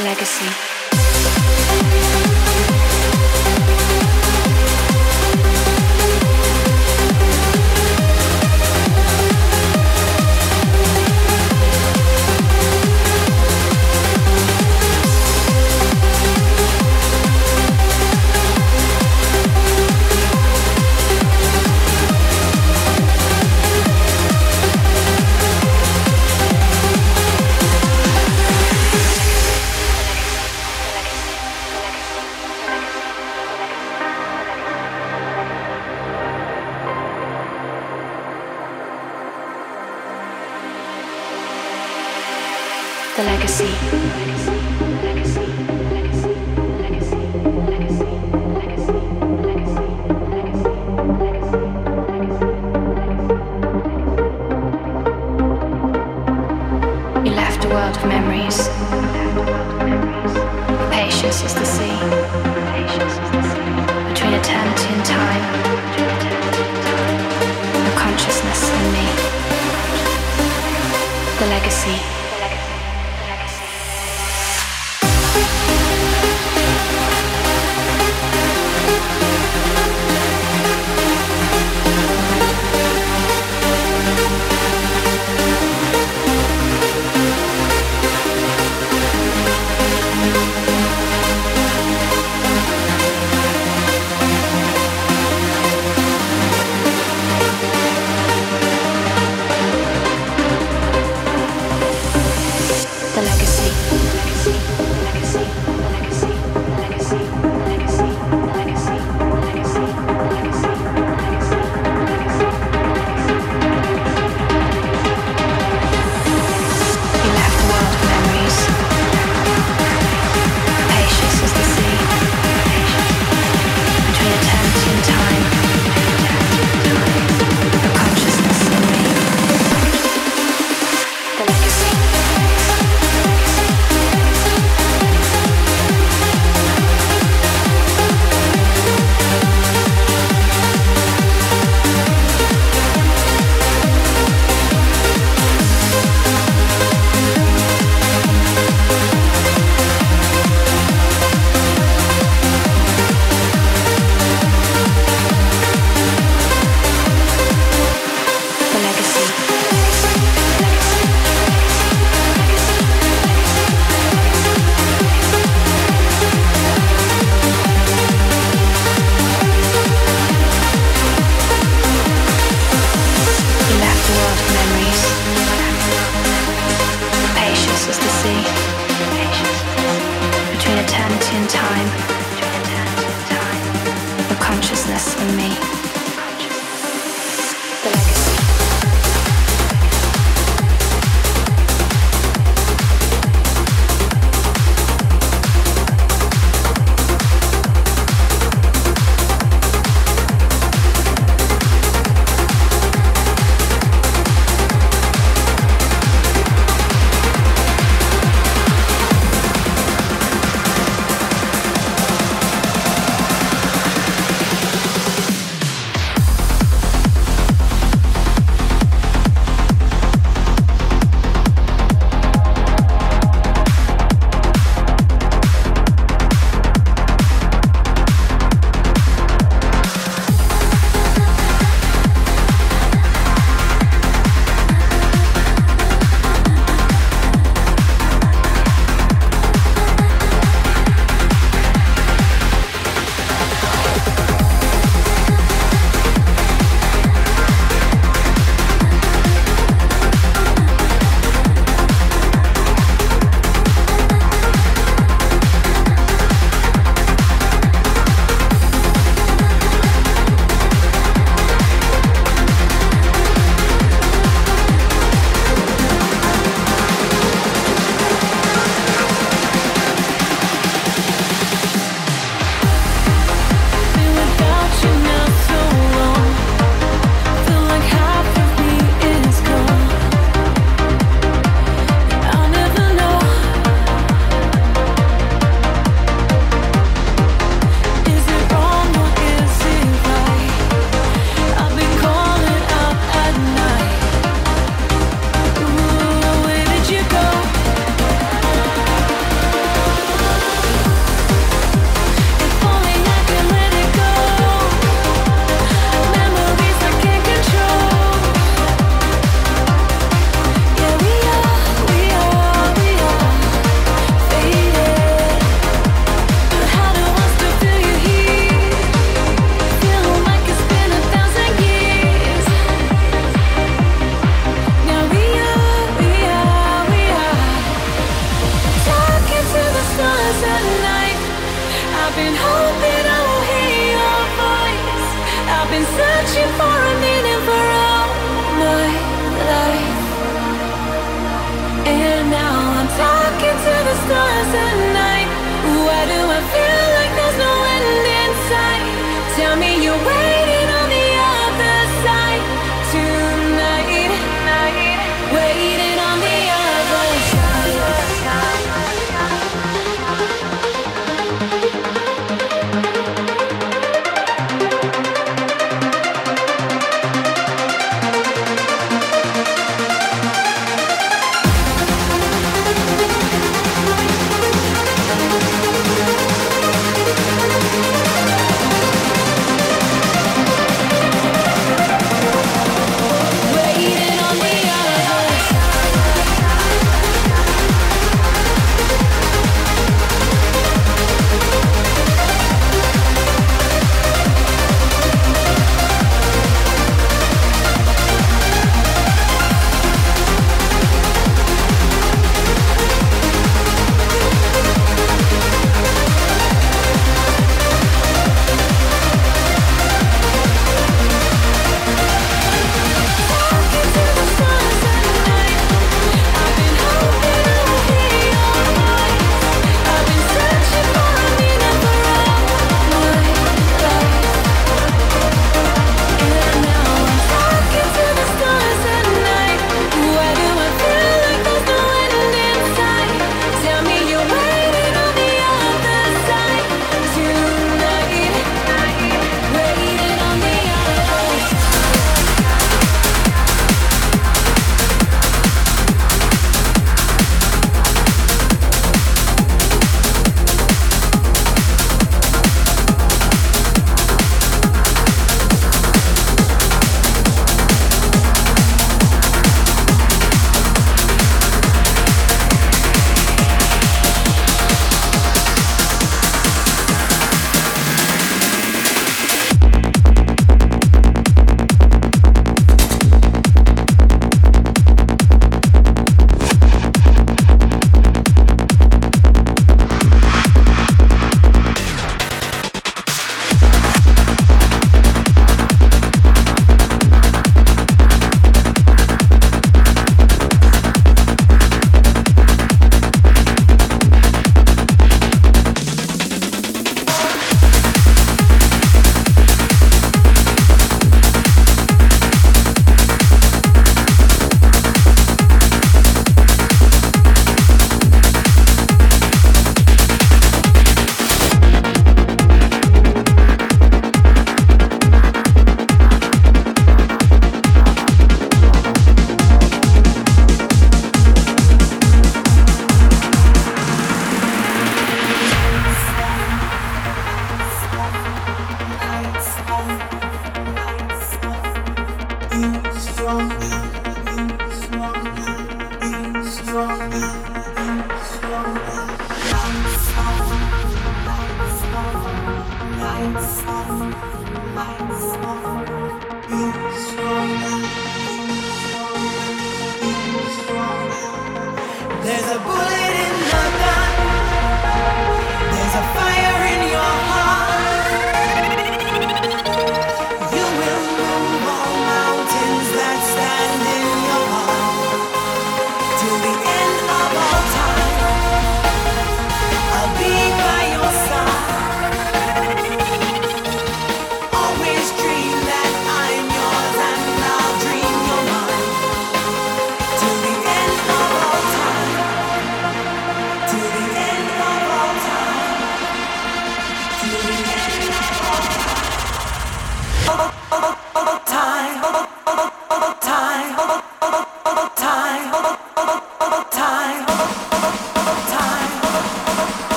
legacy.